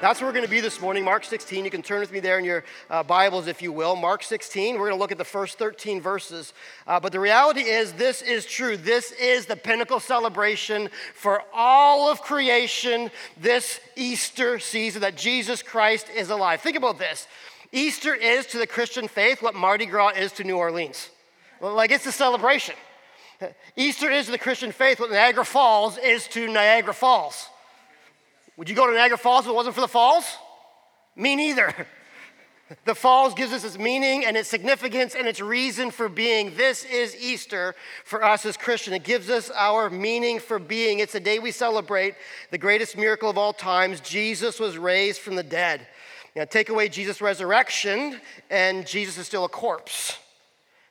That's where we're going to be this morning, Mark 16. You can turn with me there in your uh, Bibles, if you will. Mark 16, we're going to look at the first 13 verses. Uh, but the reality is, this is true. This is the pinnacle celebration for all of creation this Easter season that Jesus Christ is alive. Think about this Easter is to the Christian faith what Mardi Gras is to New Orleans. Like it's a celebration. Easter is to the Christian faith what Niagara Falls is to Niagara Falls. Would you go to Niagara Falls if it wasn't for the falls? Me neither. The falls gives us its meaning and its significance and its reason for being. This is Easter for us as Christians. It gives us our meaning for being. It's a day we celebrate the greatest miracle of all times. Jesus was raised from the dead. Know, take away Jesus' resurrection, and Jesus is still a corpse.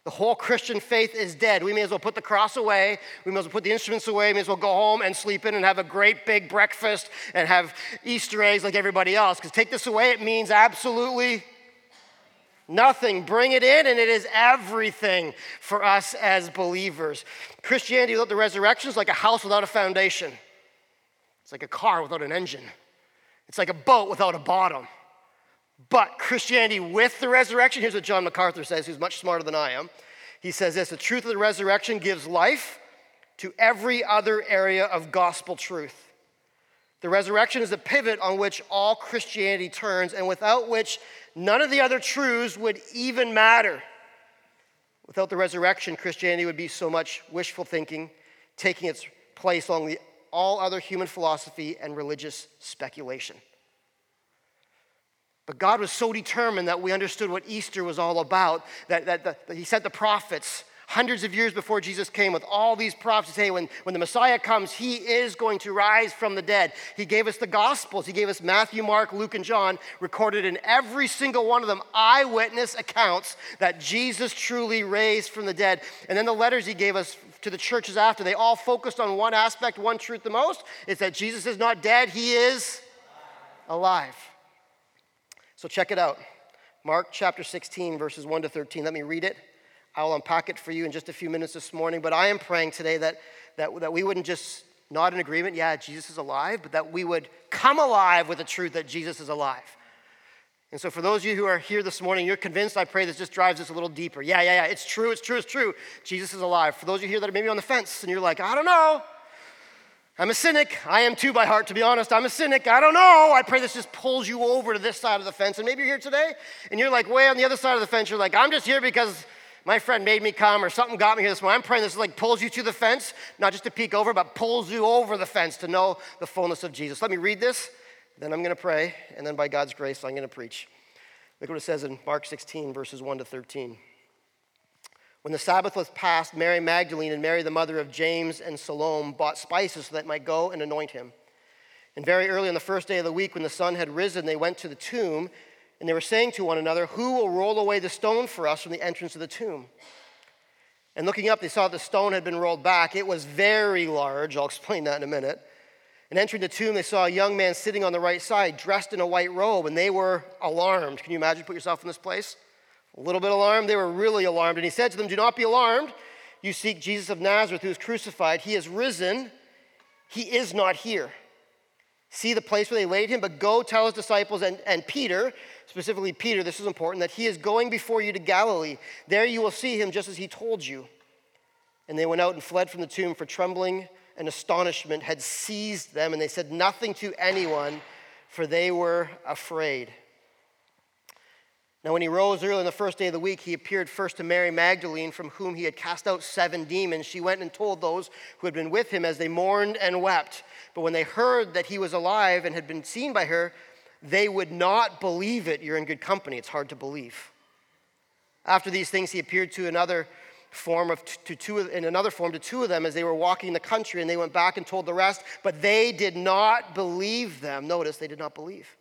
The whole Christian faith is dead. We may as well put the cross away. We may as well put the instruments away. We may as well go home and sleep in and have a great big breakfast and have Easter eggs like everybody else. Because take this away, it means absolutely nothing. Bring it in, and it is everything for us as believers. Christianity without the resurrection is like a house without a foundation, it's like a car without an engine, it's like a boat without a bottom. But Christianity with the resurrection, here's what John MacArthur says, who's much smarter than I am. He says this the truth of the resurrection gives life to every other area of gospel truth. The resurrection is the pivot on which all Christianity turns, and without which none of the other truths would even matter. Without the resurrection, Christianity would be so much wishful thinking, taking its place along the, all other human philosophy and religious speculation. But God was so determined that we understood what Easter was all about that, that, that, He sent the prophets hundreds of years before Jesus came with all these prophecies. Hey, when, when the Messiah comes, He is going to rise from the dead. He gave us the Gospels. He gave us Matthew, Mark, Luke, and John, recorded in every single one of them eyewitness accounts that Jesus truly raised from the dead. And then the letters He gave us to the churches after, they all focused on one aspect, one truth the most. It's that Jesus is not dead, He is alive. So check it out. Mark chapter 16, verses 1 to 13. Let me read it. I'll unpack it for you in just a few minutes this morning. But I am praying today that, that, that we wouldn't just nod in agreement, yeah, Jesus is alive, but that we would come alive with the truth that Jesus is alive. And so, for those of you who are here this morning, you're convinced, I pray this just drives us a little deeper. Yeah, yeah, yeah, it's true, it's true, it's true. Jesus is alive. For those of you here that are maybe on the fence and you're like, I don't know, I'm a cynic. I am too by heart, to be honest. I'm a cynic. I don't know. I pray this just pulls you over to this side of the fence. And maybe you're here today and you're like way on the other side of the fence. You're like, I'm just here because my friend made me come or something got me here this morning. I'm praying this like pulls you to the fence, not just to peek over, but pulls you over the fence to know the fullness of Jesus. Let me read this, then I'm going to pray, and then by God's grace, I'm going to preach. Look what it says in Mark 16, verses 1 to 13. When the Sabbath was past, Mary Magdalene and Mary, the mother of James and Salome, bought spices so that might go and anoint him. And very early on the first day of the week, when the sun had risen, they went to the tomb, and they were saying to one another, Who will roll away the stone for us from the entrance of the tomb? And looking up, they saw the stone had been rolled back. It was very large. I'll explain that in a minute. And entering the tomb, they saw a young man sitting on the right side, dressed in a white robe, and they were alarmed. Can you imagine? Put yourself in this place a little bit alarmed. They were really alarmed. And he said to them, Do not be alarmed. You seek Jesus of Nazareth who is crucified. He has risen. He is not here. See the place where they laid him, but go tell his disciples and, and Peter, specifically Peter, this is important, that he is going before you to Galilee. There you will see him just as he told you. And they went out and fled from the tomb, for trembling and astonishment had seized them, and they said nothing to anyone, for they were afraid. Now, when he rose early on the first day of the week, he appeared first to Mary Magdalene, from whom he had cast out seven demons. She went and told those who had been with him as they mourned and wept. But when they heard that he was alive and had been seen by her, they would not believe it. You're in good company. It's hard to believe. After these things, he appeared to another form of to two in another form to two of them as they were walking the country, and they went back and told the rest, but they did not believe them. Notice they did not believe.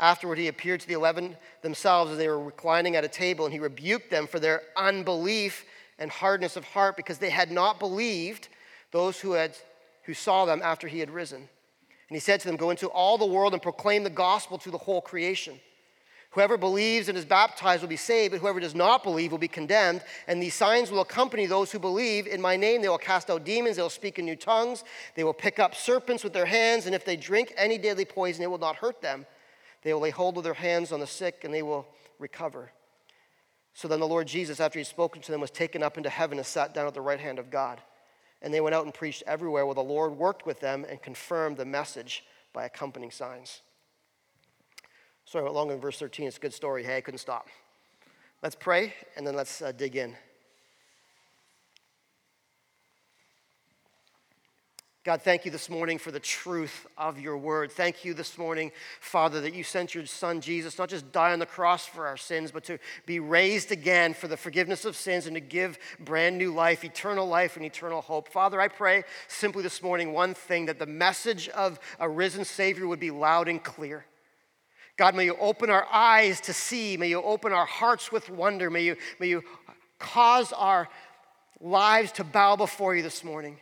Afterward, he appeared to the eleven themselves as they were reclining at a table, and he rebuked them for their unbelief and hardness of heart because they had not believed those who, had, who saw them after he had risen. And he said to them, Go into all the world and proclaim the gospel to the whole creation. Whoever believes and is baptized will be saved, but whoever does not believe will be condemned. And these signs will accompany those who believe. In my name, they will cast out demons, they will speak in new tongues, they will pick up serpents with their hands, and if they drink any deadly poison, it will not hurt them. They will lay hold of their hands on the sick, and they will recover. So then the Lord Jesus, after he had spoken to them, was taken up into heaven and sat down at the right hand of God. And they went out and preached everywhere where the Lord worked with them and confirmed the message by accompanying signs. Sorry, I went long in verse 13. It's a good story. Hey, I couldn't stop. Let's pray and then let's uh, dig in. God, thank you this morning for the truth of your word. Thank you this morning, Father, that you sent your son Jesus not just die on the cross for our sins, but to be raised again for the forgiveness of sins and to give brand new life, eternal life, and eternal hope. Father, I pray simply this morning one thing that the message of a risen Savior would be loud and clear. God, may you open our eyes to see. May you open our hearts with wonder. May you, may you cause our lives to bow before you this morning.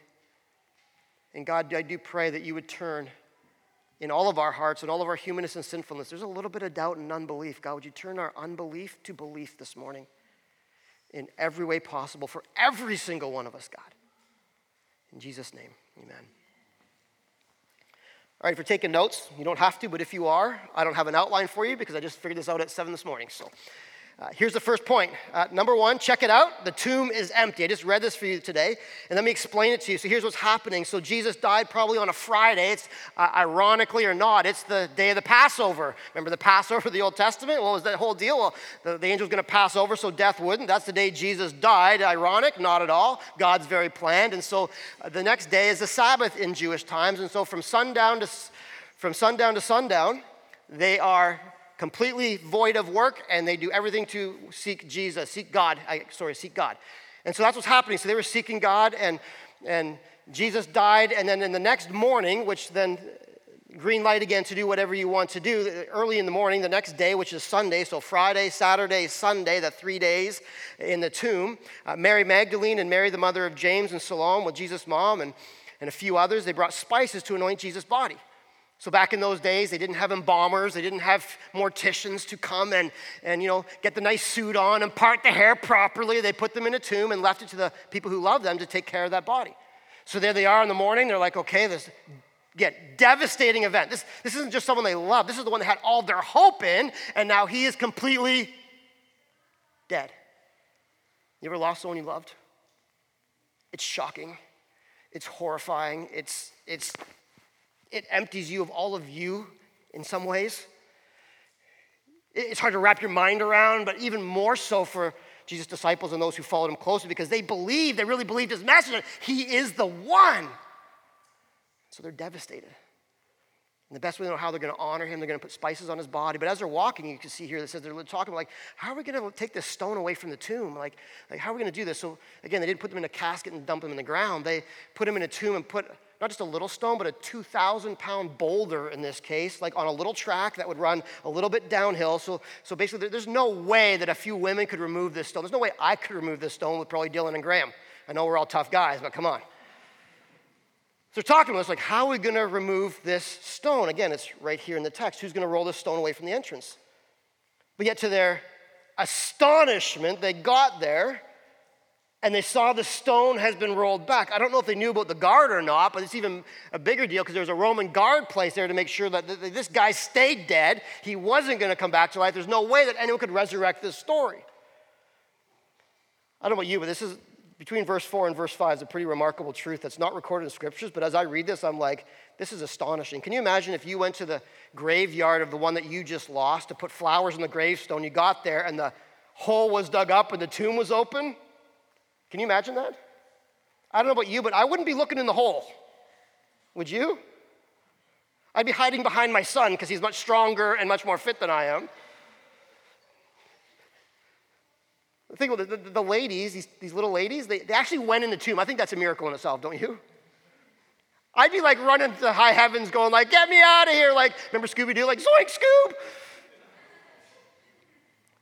And God, I do pray that you would turn in all of our hearts and all of our humanness and sinfulness. There's a little bit of doubt and unbelief. God, would you turn our unbelief to belief this morning in every way possible for every single one of us, God? In Jesus' name, amen. All right, if you're taking notes, you don't have to, but if you are, I don't have an outline for you because I just figured this out at 7 this morning. So uh, here's the first point. Uh, number one, check it out. The tomb is empty. I just read this for you today, and let me explain it to you. So here's what's happening. So Jesus died probably on a Friday. It's uh, ironically or not, it's the day of the Passover. Remember the Passover, of the Old Testament? What was that whole deal? Well, the, the angel was going to pass over so death wouldn't. That's the day Jesus died. Ironic? Not at all. God's very planned. And so uh, the next day is the Sabbath in Jewish times. And so from sundown to from sundown to sundown, they are completely void of work, and they do everything to seek Jesus, seek God. I, sorry, seek God. And so that's what's happening. So they were seeking God, and, and Jesus died, and then in the next morning, which then green light again to do whatever you want to do. Early in the morning, the next day, which is Sunday, so Friday, Saturday, Sunday, the three days in the tomb, uh, Mary Magdalene and Mary, the mother of James and Salome, with Jesus' mom, and, and a few others, they brought spices to anoint Jesus' body. So back in those days, they didn't have embalmers, they didn't have morticians to come and, and you know, get the nice suit on and part the hair properly. They put them in a tomb and left it to the people who loved them to take care of that body. So there they are in the morning. They're like, okay, this again, devastating event. This, this isn't just someone they love. This is the one they had all their hope in, and now he is completely dead. You ever lost someone you loved? It's shocking. It's horrifying. It's, it's it empties you of all of you in some ways. It's hard to wrap your mind around, but even more so for Jesus' disciples and those who followed him closely because they believed, they really believed his message. He is the one. So they're devastated. And the best way to know how they're going to honor him, they're going to put spices on his body. But as they're walking, you can see here that says they're talking about like, how are we going to take this stone away from the tomb? Like, like how are we going to do this? So again, they didn't put them in a casket and dump them in the ground. They put him in a tomb and put not just a little stone, but a 2,000 pound boulder in this case, like on a little track that would run a little bit downhill. So, so basically, there's no way that a few women could remove this stone. There's no way I could remove this stone with probably Dylan and Graham. I know we're all tough guys, but come on. So they're talking to us like, how are we going to remove this stone? Again, it's right here in the text. Who's going to roll this stone away from the entrance? But yet, to their astonishment, they got there and they saw the stone has been rolled back. I don't know if they knew about the guard or not, but it's even a bigger deal because there was a Roman guard placed there to make sure that this guy stayed dead. He wasn't going to come back to life. There's no way that anyone could resurrect this story. I don't know about you, but this is between verse 4 and verse 5 is a pretty remarkable truth that's not recorded in scriptures, but as I read this, I'm like, this is astonishing. Can you imagine if you went to the graveyard of the one that you just lost to put flowers on the gravestone? You got there and the hole was dug up and the tomb was open? Can you imagine that? I don't know about you, but I wouldn't be looking in the hole. Would you? I'd be hiding behind my son because he's much stronger and much more fit than I am. Think about the, the, the ladies, these, these little ladies, they, they actually went in the tomb. I think that's a miracle in itself, don't you? I'd be like running to the high heavens going like, get me out of here. Like, remember Scooby-Doo? Like, zoink, Scoob.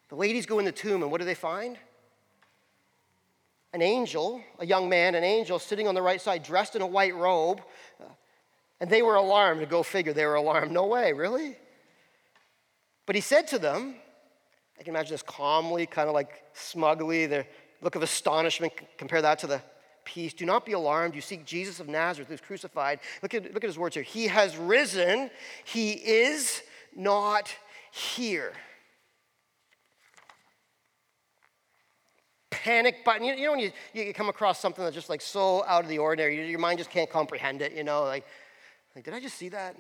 The ladies go in the tomb, and what do they find? An angel, a young man, an angel sitting on the right side, dressed in a white robe. And they were alarmed. To go figure, they were alarmed. No way, really? But he said to them, I can imagine this calmly, kind of like smugly, the look of astonishment. Compare that to the peace. Do not be alarmed. You seek Jesus of Nazareth who's crucified. Look at, look at his words here. He has risen, he is not here. Panic button. You, know when you, you come across something that's just like so out of the ordinary, your mind just can't comprehend it, you know, like, like did I just see that?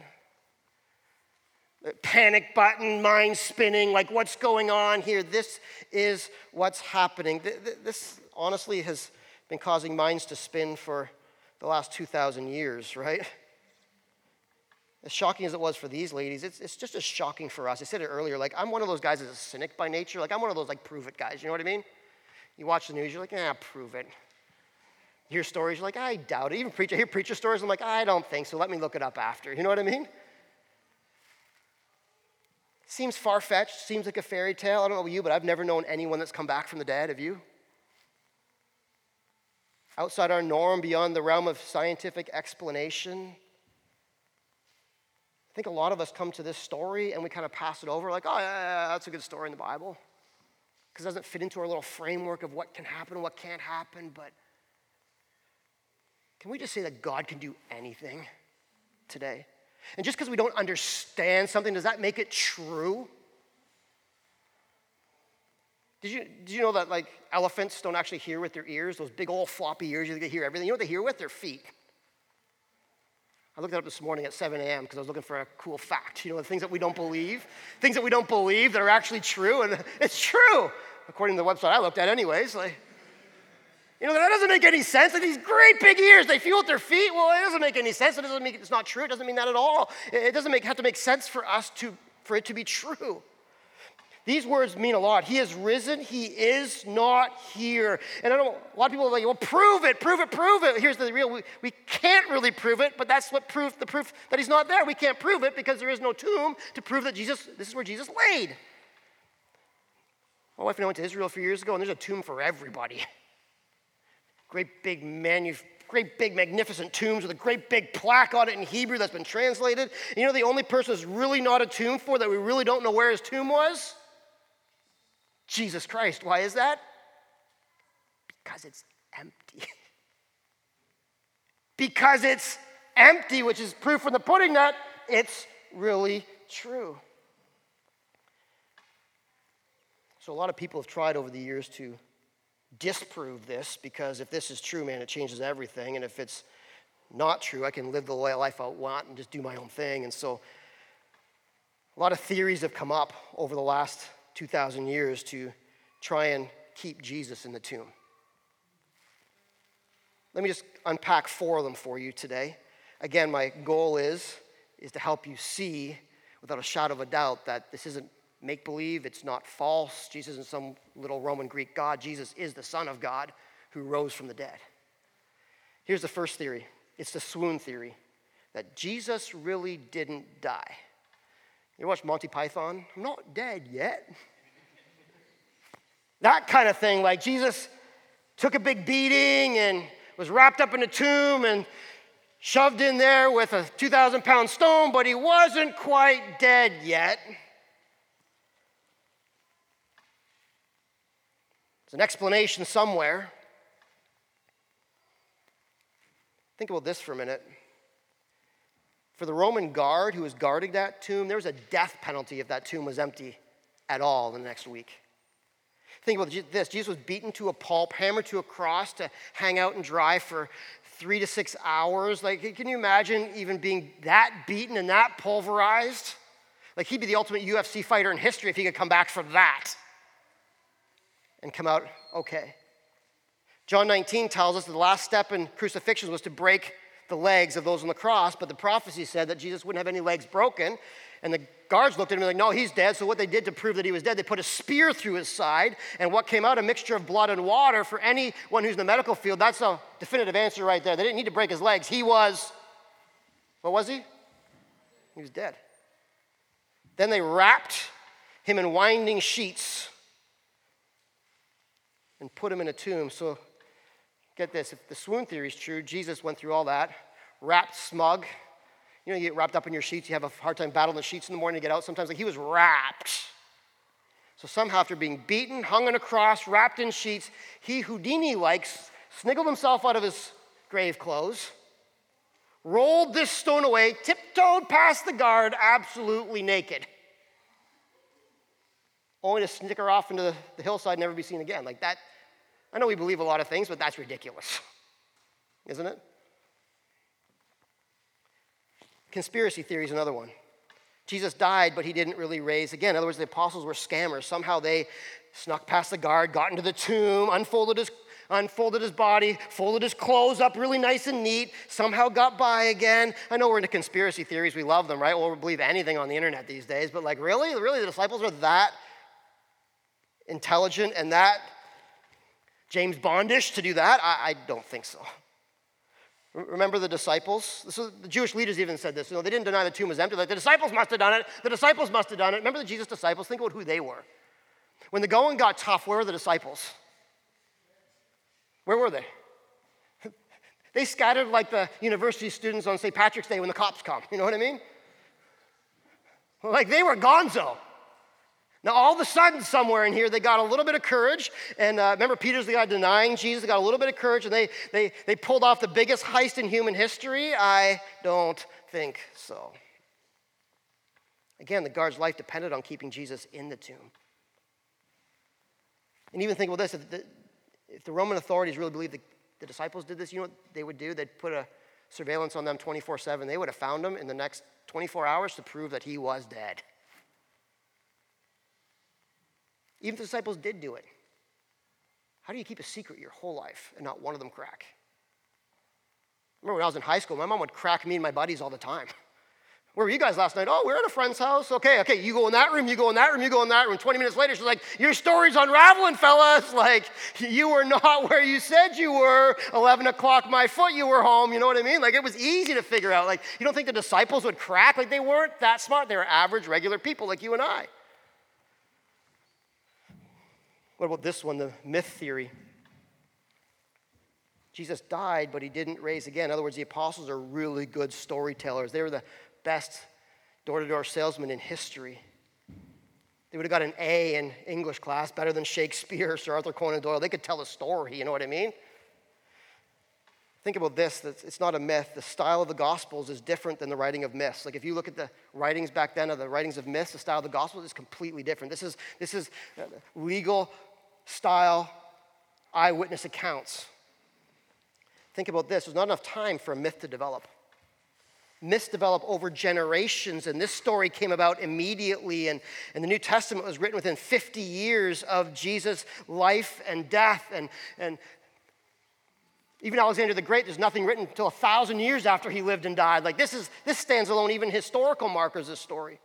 Uh, panic button, mind spinning, like what's going on here? This is what's happening. This honestly has been causing minds to spin for the last 2,000 years, right? As shocking as it was for these ladies, it's, it's just as shocking for us. I said it earlier, like I'm one of those guys that's a cynic by nature. Like I'm one of those like prove it guys, you know what I mean? You watch the news, you're like, ah, prove it. You hear stories, you're like, I doubt it. Even preach, I hear preacher stories, I'm like, I don't think so. Let me look it up after. You know what I mean? Seems far fetched, seems like a fairy tale. I don't know about you, but I've never known anyone that's come back from the dead. Have you? Outside our norm, beyond the realm of scientific explanation. I think a lot of us come to this story and we kind of pass it over like, oh, yeah, yeah that's a good story in the Bible. Because it doesn't fit into our little framework of what can happen what can't happen. But can we just say that God can do anything today? And just because we don't understand something, does that make it true? Did you, did you know that like elephants don't actually hear with their ears? Those big old floppy ears, they hear everything. You know what they hear with? Their feet. I looked it up this morning at 7 a.m. because I was looking for a cool fact. You know, the things that we don't believe, things that we don't believe that are actually true, and it's true, according to the website I looked at, anyways. Like, you know, that doesn't make any sense. And these great big ears, they feel with their feet. Well, it doesn't make any sense. It doesn't mean it's not true. It doesn't mean that at all. It doesn't make, have to make sense for us to for it to be true. These words mean a lot. He has risen. He is not here. And I know a lot of people are like, well, prove it, prove it, prove it. Here's the real, we, we can't really prove it, but that's what proof, the proof that he's not there. We can't prove it because there is no tomb to prove that Jesus, this is where Jesus laid. My wife and I went to Israel a few years ago, and there's a tomb for everybody. Great big manu- great big magnificent tombs with a great big plaque on it in Hebrew that's been translated. And you know the only person that's really not a tomb for that we really don't know where his tomb was? Jesus Christ. Why is that? Because it's empty. because it's empty, which is proof from the pudding that it's really true. So, a lot of people have tried over the years to disprove this because if this is true, man, it changes everything. And if it's not true, I can live the life I want and just do my own thing. And so a lot of theories have come up over the last 2,000 years to try and keep Jesus in the tomb. Let me just unpack four of them for you today. Again, my goal is, is to help you see without a shadow of a doubt that this isn't make believe, it's not false. Jesus isn't some little Roman Greek God. Jesus is the Son of God who rose from the dead. Here's the first theory it's the swoon theory that Jesus really didn't die. You watch Monty Python? I'm not dead yet. that kind of thing, like Jesus took a big beating and was wrapped up in a tomb and shoved in there with a 2,000 pound stone, but he wasn't quite dead yet. There's an explanation somewhere. Think about this for a minute. For the Roman guard who was guarding that tomb, there was a death penalty if that tomb was empty at all the next week. Think about this Jesus was beaten to a pulp, hammered to a cross to hang out and dry for three to six hours. Like, can you imagine even being that beaten and that pulverized? Like, he'd be the ultimate UFC fighter in history if he could come back for that and come out okay. John 19 tells us the last step in crucifixion was to break the legs of those on the cross, but the prophecy said that Jesus wouldn't have any legs broken. And the guards looked at him and like, no, he's dead. So what they did to prove that he was dead, they put a spear through his side. And what came out, a mixture of blood and water. For anyone who's in the medical field, that's a definitive answer right there. They didn't need to break his legs. He was, what was he? He was dead. Then they wrapped him in winding sheets and put him in a tomb. So get this if the swoon theory is true, Jesus went through all that, wrapped smug. You know, you get wrapped up in your sheets, you have a hard time battling the sheets in the morning to get out. Sometimes, like he was wrapped. So somehow, after being beaten, hung on a cross, wrapped in sheets, he Houdini likes sniggled himself out of his grave clothes, rolled this stone away, tiptoed past the guard, absolutely naked only to snicker off into the, the hillside and never be seen again. Like that, I know we believe a lot of things, but that's ridiculous, isn't it? Conspiracy theory is another one. Jesus died, but he didn't really raise again. In other words, the apostles were scammers. Somehow they snuck past the guard, got into the tomb, unfolded his, unfolded his body, folded his clothes up really nice and neat, somehow got by again. I know we're into conspiracy theories. We love them, right? We'll believe anything on the internet these days, but like, really? Really? The disciples were that intelligent and that James Bondish to do that? I, I don't think so. Remember the disciples? So the Jewish leaders even said this. You know, they didn't deny the tomb was empty. Like the disciples must have done it. The disciples must have done it. Remember the Jesus disciples? Think about who they were. When the going got tough, where were the disciples? Where were they? they scattered like the university students on St. Patrick's Day when the cops come. You know what I mean? Like they were gonzo. Now, all of a sudden, somewhere in here, they got a little bit of courage. And uh, remember, Peter's the guy denying Jesus. They got a little bit of courage, and they, they, they pulled off the biggest heist in human history? I don't think so. Again, the guard's life depended on keeping Jesus in the tomb. And even think about this if the, if the Roman authorities really believed the, the disciples did this, you know what they would do? They'd put a surveillance on them 24 7. They would have found him in the next 24 hours to prove that he was dead. Even if the disciples did do it, how do you keep a secret your whole life and not one of them crack? Remember when I was in high school, my mom would crack me and my buddies all the time. Where were you guys last night? Oh, we're at a friend's house. Okay, okay, you go in that room, you go in that room, you go in that room. 20 minutes later, she's like, Your story's unraveling, fellas. Like, you were not where you said you were. 11 o'clock, my foot, you were home. You know what I mean? Like, it was easy to figure out. Like, you don't think the disciples would crack? Like, they weren't that smart. They were average, regular people like you and I. What about this one, the myth theory? Jesus died, but he didn't raise again. In other words, the apostles are really good storytellers. They were the best door to door salesmen in history. They would have got an A in English class, better than Shakespeare Sir Arthur Conan Doyle. They could tell a story, you know what I mean? Think about this it's not a myth. The style of the Gospels is different than the writing of myths. Like if you look at the writings back then of the writings of myths, the style of the Gospels is completely different. This is, this is uh, legal style eyewitness accounts. Think about this there's not enough time for a myth to develop. Myths develop over generations, and this story came about immediately. And, and the New Testament was written within 50 years of Jesus' life and death. And, and even Alexander the Great, there's nothing written until a thousand years after he lived and died. Like this is this stands alone, even historical markers, this story.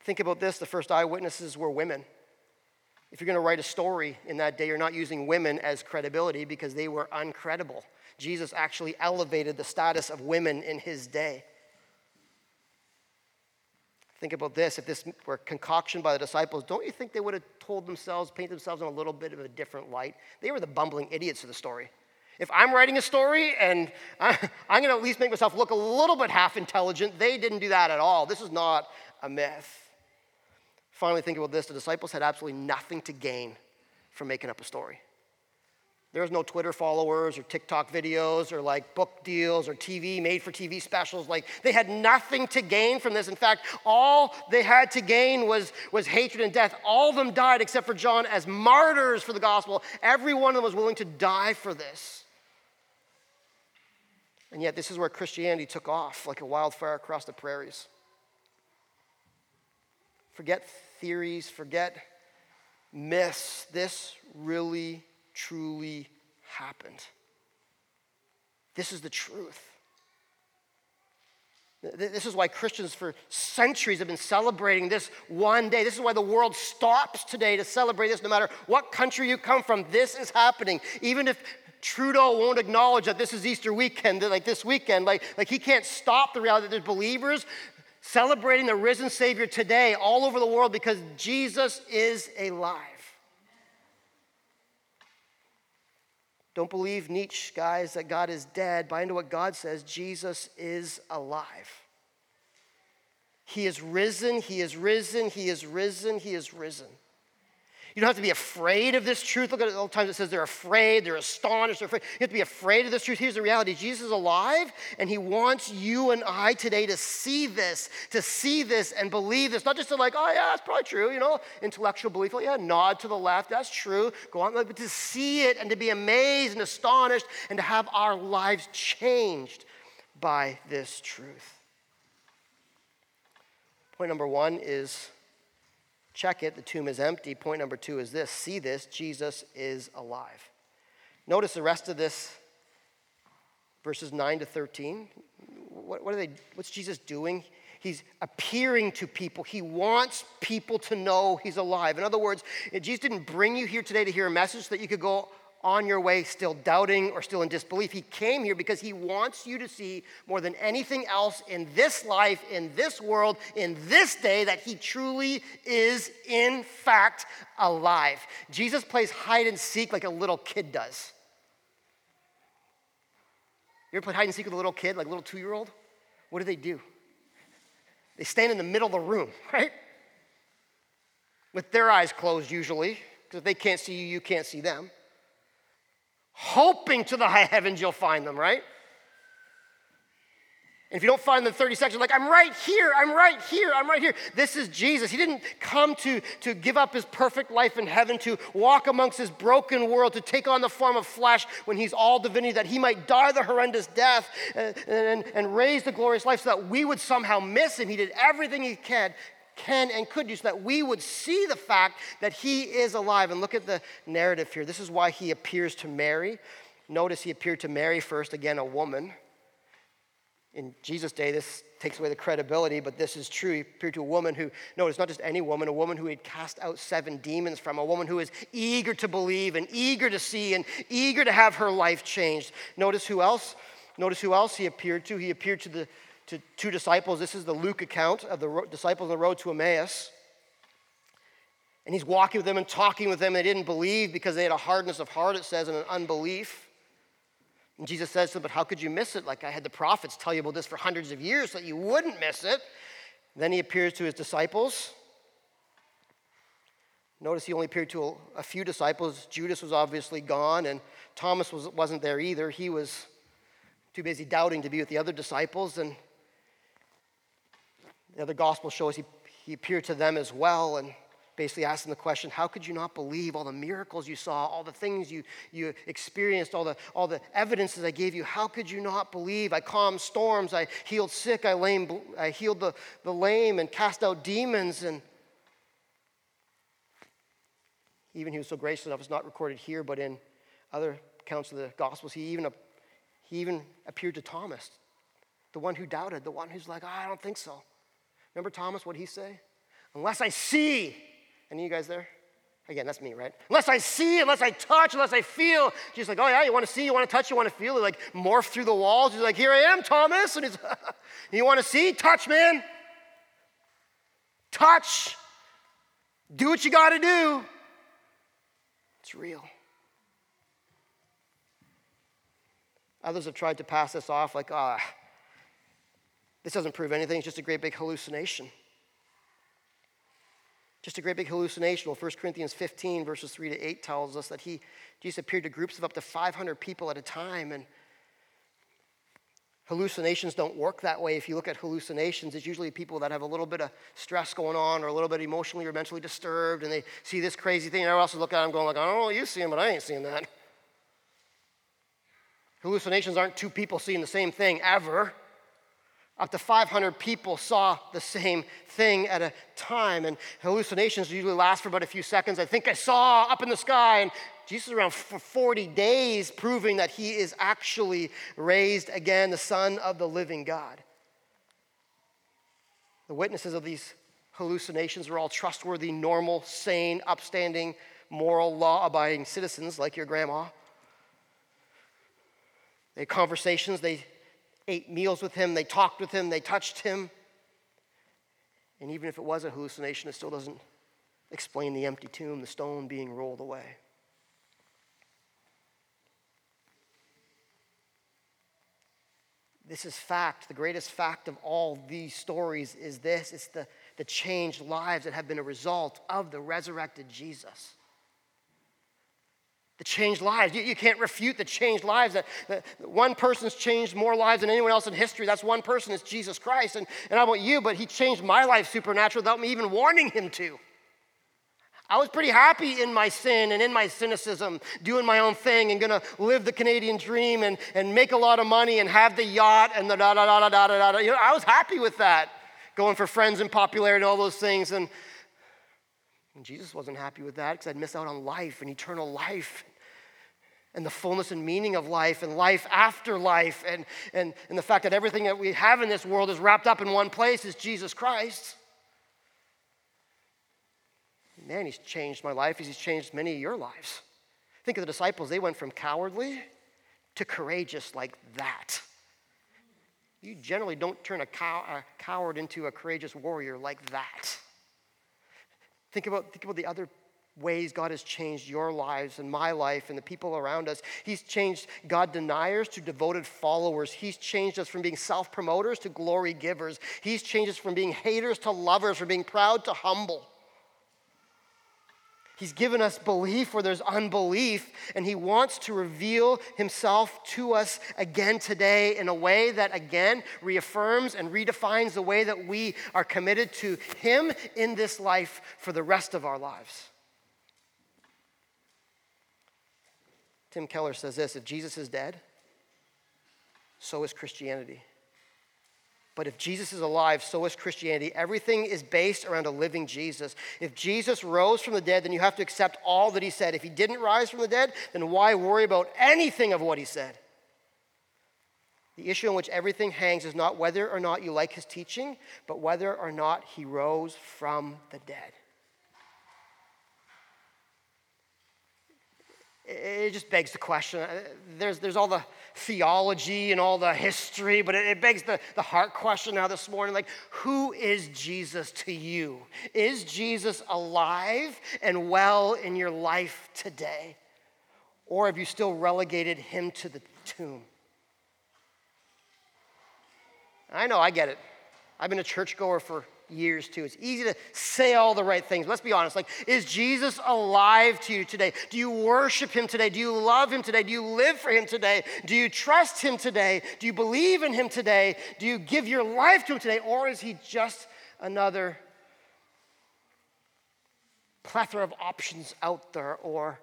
Think about this: the first eyewitnesses were women. If you're going to write a story in that day, you're not using women as credibility because they were uncredible. Jesus actually elevated the status of women in his day. Think about this if this were concoction by the disciples, don't you think they would have told themselves, painted themselves in a little bit of a different light? They were the bumbling idiots of the story. If I'm writing a story and I'm going to at least make myself look a little bit half intelligent, they didn't do that at all. This is not a myth. Finally, think about this the disciples had absolutely nothing to gain from making up a story. There was no Twitter followers or TikTok videos or like book deals or TV, made for TV specials. Like they had nothing to gain from this. In fact, all they had to gain was, was hatred and death. All of them died except for John as martyrs for the gospel. Every one of them was willing to die for this. And yet, this is where Christianity took off like a wildfire across the prairies. Forget theories, forget myths. This really, truly happened. This is the truth. This is why Christians for centuries have been celebrating this one day. This is why the world stops today to celebrate this, no matter what country you come from. This is happening. Even if Trudeau won't acknowledge that this is Easter weekend, like this weekend, like, like he can't stop the reality that there's believers celebrating the risen Savior today all over the world because Jesus is alive. Don't believe Nietzsche, guys, that God is dead. Buy into what God says Jesus is alive. He is risen, He is risen, He is risen, He is risen. You don't have to be afraid of this truth. Look at all the times it says they're afraid, they're astonished, they're afraid. You have to be afraid of this truth. Here's the reality Jesus is alive, and He wants you and I today to see this, to see this and believe this. Not just to like, oh, yeah, that's probably true, you know, intellectual belief. Like, yeah, nod to the left, that's true. Go on, but to see it and to be amazed and astonished and to have our lives changed by this truth. Point number one is Check it, the tomb is empty. Point number two is this see this, Jesus is alive. Notice the rest of this, verses 9 to 13. What, what are they, what's Jesus doing? He's appearing to people. He wants people to know he's alive. In other words, Jesus didn't bring you here today to hear a message that you could go on your way still doubting or still in disbelief. He came here because he wants you to see more than anything else in this life, in this world, in this day, that he truly is, in fact, alive. Jesus plays hide and seek like a little kid does. You ever play hide and seek with a little kid, like a little two year old? What do they do? They stand in the middle of the room, right? With their eyes closed, usually, because if they can't see you, you can't see them hoping to the high heavens you'll find them, right? And if you don't find them in 30 seconds, like, I'm right here, I'm right here, I'm right here. This is Jesus. He didn't come to, to give up his perfect life in heaven, to walk amongst his broken world, to take on the form of flesh when he's all divinity, that he might die the horrendous death and, and, and raise the glorious life so that we would somehow miss him. He did everything he can, can and could do so that we would see the fact that he is alive. And look at the narrative here. This is why he appears to Mary. Notice he appeared to Mary first, again, a woman. In Jesus' day, this takes away the credibility, but this is true. He appeared to a woman who, no, it's not just any woman, a woman who had cast out seven demons from, a woman who is eager to believe and eager to see and eager to have her life changed. Notice who else? Notice who else he appeared to. He appeared to the to two disciples. This is the Luke account of the disciples on the road to Emmaus. And he's walking with them and talking with them. They didn't believe because they had a hardness of heart, it says, and an unbelief. And Jesus says to them, But how could you miss it? Like I had the prophets tell you about this for hundreds of years so that you wouldn't miss it. Then he appears to his disciples. Notice he only appeared to a, a few disciples. Judas was obviously gone, and Thomas was, wasn't there either. He was too busy doubting to be with the other disciples. And the gospel shows he, he appeared to them as well and basically asked them the question how could you not believe all the miracles you saw all the things you, you experienced all the, all the evidences i gave you? How could you not believe? I calmed storms i healed sick i, lame, I healed the, the lame and cast out demons. And even he was so gracious enough it's not recorded here but in other accounts of the gospels he even, he even appeared to thomas the one who doubted the one who's like oh, i don't think so Remember Thomas, what he say? Unless I see. Any of you guys there? Again, that's me, right? Unless I see, unless I touch, unless I feel. She's like, oh yeah, you want to see, you want to touch, you want to feel. He like morph through the walls. He's like, here I am, Thomas. And he's, you want to see? Touch, man. Touch. Do what you got to do. It's real. Others have tried to pass this off like, ah, oh, this doesn't prove anything, it's just a great big hallucination. Just a great big hallucination. Well, 1 Corinthians 15, verses 3 to 8 tells us that he, Jesus appeared to groups of up to 500 people at a time. And hallucinations don't work that way. If you look at hallucinations, it's usually people that have a little bit of stress going on or a little bit emotionally or mentally disturbed, and they see this crazy thing, and everyone else look at them going like, I don't know you see, but I ain't seeing that. Hallucinations aren't two people seeing the same thing ever. Up to 500 people saw the same thing at a time, and hallucinations usually last for about a few seconds. I think I saw up in the sky, and Jesus around for 40 days, proving that he is actually raised again, the Son of the living God. The witnesses of these hallucinations were all trustworthy, normal, sane, upstanding, moral, law abiding citizens like your grandma. They had conversations, they ate meals with him, they talked with him, they touched him. And even if it was a hallucination, it still doesn't explain the empty tomb, the stone being rolled away. This is fact. The greatest fact of all these stories is this it's the, the changed lives that have been a result of the resurrected Jesus. The changed lives. You, you can't refute the changed lives. That, that one person's changed more lives than anyone else in history. That's one person, it's Jesus Christ. And, and I want you, but he changed my life supernaturally without me even warning him to. I was pretty happy in my sin and in my cynicism, doing my own thing and gonna live the Canadian dream and, and make a lot of money and have the yacht and the da da da da da da da. You know, I was happy with that, going for friends and popularity and all those things. And, and Jesus wasn't happy with that because I'd miss out on life and eternal life and the fullness and meaning of life and life after life and, and, and the fact that everything that we have in this world is wrapped up in one place is Jesus Christ man, he's changed my life he's changed many of your lives. Think of the disciples, they went from cowardly to courageous like that. You generally don't turn a, cow, a coward into a courageous warrior like that. Think about, think about the other ways God has changed your lives and my life and the people around us. He's changed God deniers to devoted followers. He's changed us from being self promoters to glory givers. He's changed us from being haters to lovers, from being proud to humble. He's given us belief where there's unbelief, and He wants to reveal Himself to us again today in a way that, again, reaffirms and redefines the way that we are committed to Him in this life for the rest of our lives. Tim Keller says this if Jesus is dead, so is Christianity. But if Jesus is alive, so is Christianity. Everything is based around a living Jesus. If Jesus rose from the dead, then you have to accept all that he said. If he didn't rise from the dead, then why worry about anything of what he said? The issue on which everything hangs is not whether or not you like his teaching, but whether or not he rose from the dead. It just begs the question. Uh, there's, there's all the theology and all the history, but it, it begs the, the heart question now this morning like, who is Jesus to you? Is Jesus alive and well in your life today? Or have you still relegated him to the tomb? I know, I get it. I've been a churchgoer for years too. It's easy to say all the right things. Let's be honest. Like, is Jesus alive to you today? Do you worship him today? Do you love him today? Do you live for him today? Do you trust him today? Do you believe in him today? Do you give your life to him today? Or is he just another plethora of options out there or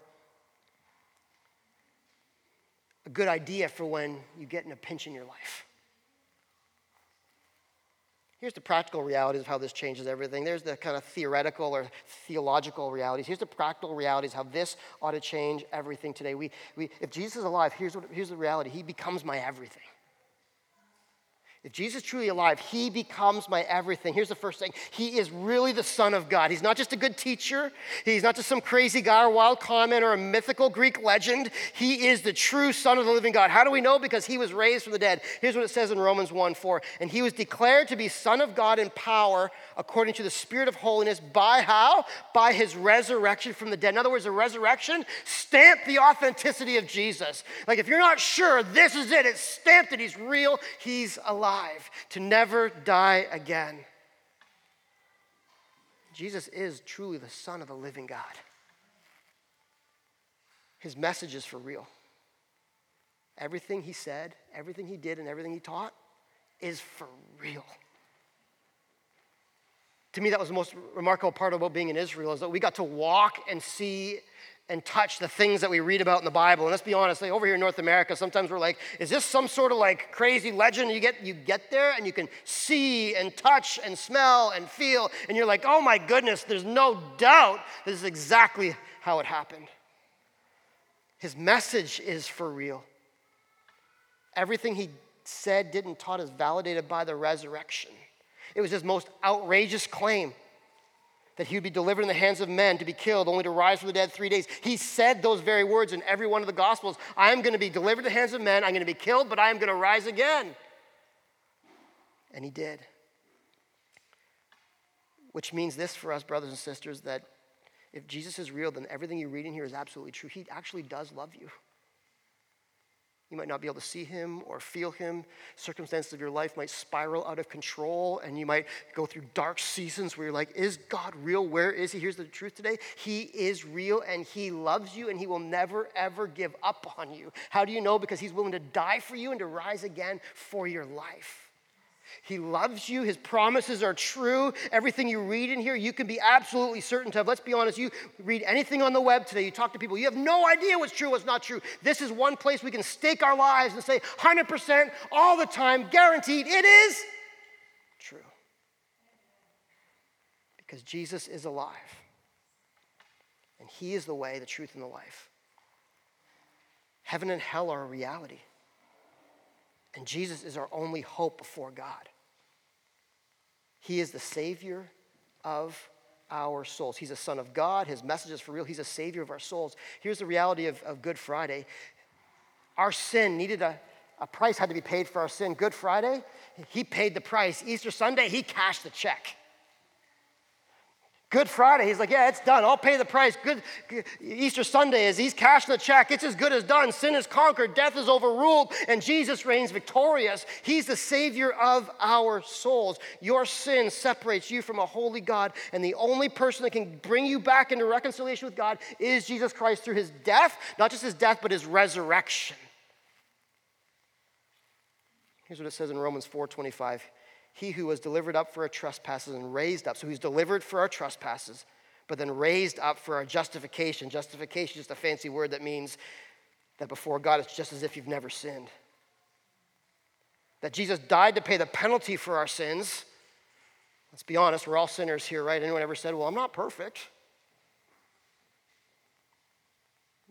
a good idea for when you get in a pinch in your life? Here's the practical realities of how this changes everything. There's the kind of theoretical or theological realities. Here's the practical realities how this ought to change everything today. We, we, if Jesus is alive, here's, what, here's the reality He becomes my everything. If Jesus is truly alive, he becomes my everything. Here's the first thing He is really the Son of God. He's not just a good teacher, he's not just some crazy guy or wild comment or a mythical Greek legend. He is the true Son of the living God. How do we know? Because he was raised from the dead. Here's what it says in Romans 1 4. And he was declared to be Son of God in power according to the Spirit of holiness by how? By his resurrection from the dead. In other words, the resurrection stamped the authenticity of Jesus. Like if you're not sure this is it, it's stamped that he's real, he's alive alive, to never die again. Jesus is truly the Son of the living God. His message is for real. Everything he said, everything he did, and everything he taught is for real. To me, that was the most remarkable part about being in Israel is that we got to walk and see and touch the things that we read about in the Bible. And let's be honest, like over here in North America, sometimes we're like, is this some sort of like crazy legend? You get you get there and you can see and touch and smell and feel, and you're like, oh my goodness, there's no doubt this is exactly how it happened. His message is for real. Everything he said, did, and taught is validated by the resurrection. It was his most outrageous claim that he would be delivered in the hands of men to be killed, only to rise from the dead three days. He said those very words in every one of the Gospels I am going to be delivered in the hands of men, I'm going to be killed, but I am going to rise again. And he did. Which means this for us, brothers and sisters, that if Jesus is real, then everything you read in here is absolutely true. He actually does love you. You might not be able to see him or feel him. Circumstances of your life might spiral out of control, and you might go through dark seasons where you're like, Is God real? Where is he? Here's the truth today He is real, and he loves you, and he will never, ever give up on you. How do you know? Because he's willing to die for you and to rise again for your life. He loves you. His promises are true. Everything you read in here, you can be absolutely certain of. Let's be honest, you read anything on the web today, you talk to people, you have no idea what's true, what's not true. This is one place we can stake our lives and say 100% all the time, guaranteed, it is true. Because Jesus is alive. And He is the way, the truth, and the life. Heaven and hell are a reality. And Jesus is our only hope before God. He is the Savior of our souls. He's a Son of God. His message is for real. He's a Savior of our souls. Here's the reality of, of Good Friday our sin needed a, a price, had to be paid for our sin. Good Friday, He paid the price. Easter Sunday, He cashed the check. Good Friday, he's like, yeah, it's done. I'll pay the price. Good Easter Sunday is he's cashing the check. It's as good as done. Sin is conquered, death is overruled, and Jesus reigns victorious. He's the Savior of our souls. Your sin separates you from a holy God, and the only person that can bring you back into reconciliation with God is Jesus Christ through his death, not just his death, but his resurrection. Here's what it says in Romans 4:25 he who was delivered up for our trespasses and raised up. So he's delivered for our trespasses, but then raised up for our justification. Justification is just a fancy word that means that before God it's just as if you've never sinned. That Jesus died to pay the penalty for our sins. Let's be honest, we're all sinners here, right? Anyone ever said, Well, I'm not perfect?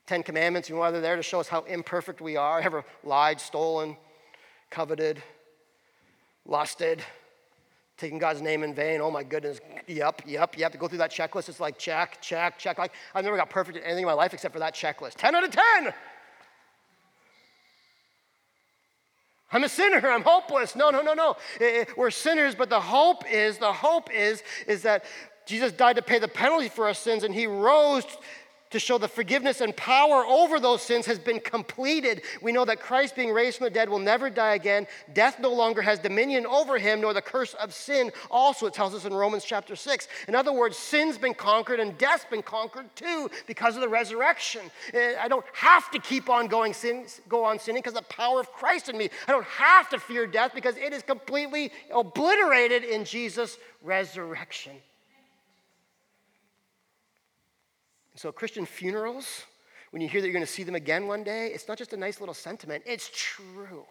Ten Commandments, you know why they're there to show us how imperfect we are. Ever lied, stolen, coveted, lusted, taking God's name in vain. Oh my goodness. Yep, yep, yep. To go through that checklist, it's like check, check, check. Like I've never got perfect at anything in my life except for that checklist. 10 out of 10. I'm a sinner. I'm hopeless. No, no, no, no. Eh, eh, we're sinners, but the hope is, the hope is, is that Jesus died to pay the penalty for our sins and he rose to show the forgiveness and power over those sins has been completed. We know that Christ, being raised from the dead, will never die again. Death no longer has dominion over him, nor the curse of sin. Also, it tells us in Romans chapter 6. In other words, sin's been conquered and death's been conquered too because of the resurrection. Eh, I don't have to keep on going sin, go on sinning because the power of Christ in me. I don't have to fear death because it is completely obliterated in Jesus' resurrection. So, Christian funerals, when you hear that you're going to see them again one day, it's not just a nice little sentiment, it's true.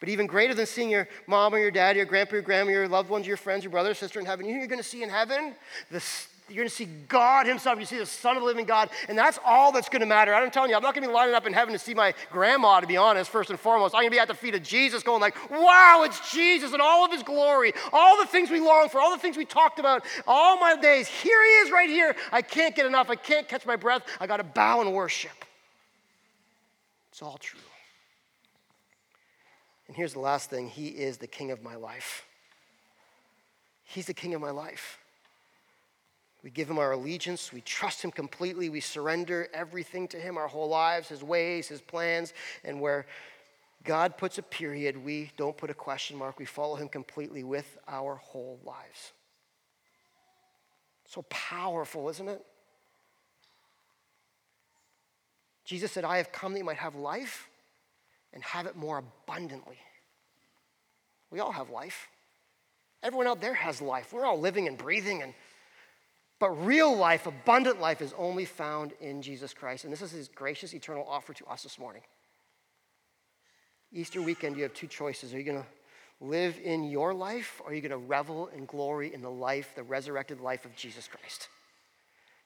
But even greater than seeing your mom or your dad, your grandpa, your grandma, your loved ones, your friends, your brother, sister in heaven, you know you're going to see in heaven? The you're going to see God Himself. You see the Son of the living God, and that's all that's going to matter. I'm telling you, I'm not going to be lining up in heaven to see my grandma, to be honest, first and foremost. I'm going to be at the feet of Jesus going like, wow, it's Jesus and all of His glory, all the things we long for, all the things we talked about all my days. Here He is right here. I can't get enough. I can't catch my breath. I got to bow and worship. It's all true. And here's the last thing He is the King of my life. He's the King of my life. We give him our allegiance. We trust him completely. We surrender everything to him, our whole lives, his ways, his plans. And where God puts a period, we don't put a question mark. We follow him completely with our whole lives. So powerful, isn't it? Jesus said, I have come that you might have life and have it more abundantly. We all have life. Everyone out there has life. We're all living and breathing and but real life, abundant life, is only found in Jesus Christ. And this is his gracious, eternal offer to us this morning. Easter weekend, you have two choices. Are you going to live in your life, or are you going to revel in glory in the life, the resurrected life of Jesus Christ?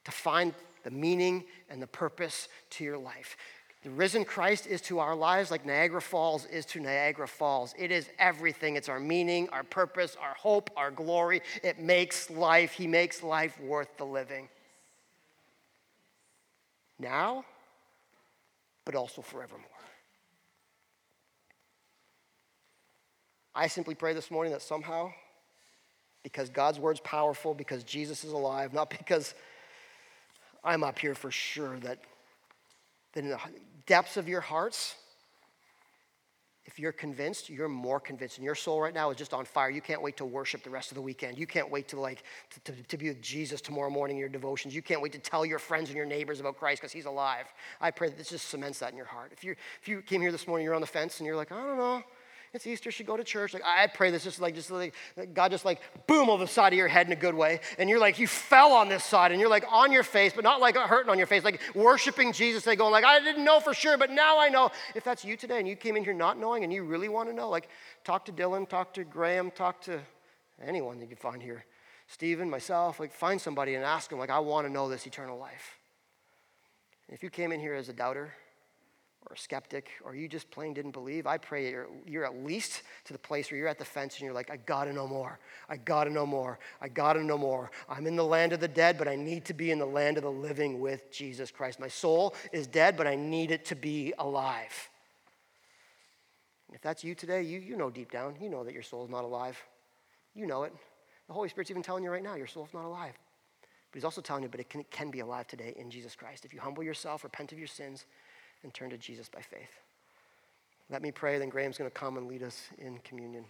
To find the meaning and the purpose to your life. The risen Christ is to our lives like Niagara Falls is to Niagara Falls. It is everything. It's our meaning, our purpose, our hope, our glory. It makes life, He makes life worth the living. Now, but also forevermore. I simply pray this morning that somehow, because God's word's powerful, because Jesus is alive, not because I'm up here for sure that that depths of your hearts, if you're convinced, you're more convinced, and your soul right now is just on fire. You can't wait to worship the rest of the weekend. You can't wait to like to, to, to be with Jesus tomorrow morning in your devotions. You can't wait to tell your friends and your neighbors about Christ because He's alive. I pray that this just cements that in your heart. If you if you came here this morning, you're on the fence, and you're like, I don't know it's Easter, should go to church. Like I pray this just like just like God just like boom over the side of your head in a good way. And you're like, you fell on this side and you're like on your face, but not like hurting on your face, like worshiping Jesus. They going like, I didn't know for sure, but now I know. If that's you today and you came in here not knowing and you really want to know, like talk to Dylan, talk to Graham, talk to anyone that you can find here. Stephen, myself, like find somebody and ask them, like, I want to know this eternal life. If you came in here as a doubter, or a skeptic, or you just plain didn't believe, I pray you're, you're, at least to the place where you're at the fence and you're like, I gotta know more. I gotta know more. I gotta know more. I'm in the land of the dead, but I need to be in the land of the living with Jesus Christ. My soul is dead, but I need it to be alive. If that's you today, you, you know deep down, you know that your soul is not alive. You know it. The Holy Spirit's even telling you right now, your soul's not alive. But He's also telling you, but it can, it can be alive today in Jesus Christ. If you humble yourself, repent of your sins, and turn to Jesus by faith. Let me pray, then Graham's going to come and lead us in communion.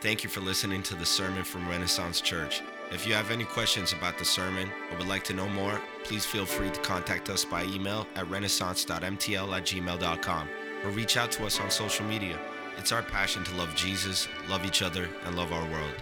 Thank you for listening to the sermon from Renaissance Church. If you have any questions about the sermon or would like to know more, please feel free to contact us by email at renaissance.mtl at gmail.com or reach out to us on social media. It's our passion to love Jesus, love each other, and love our world.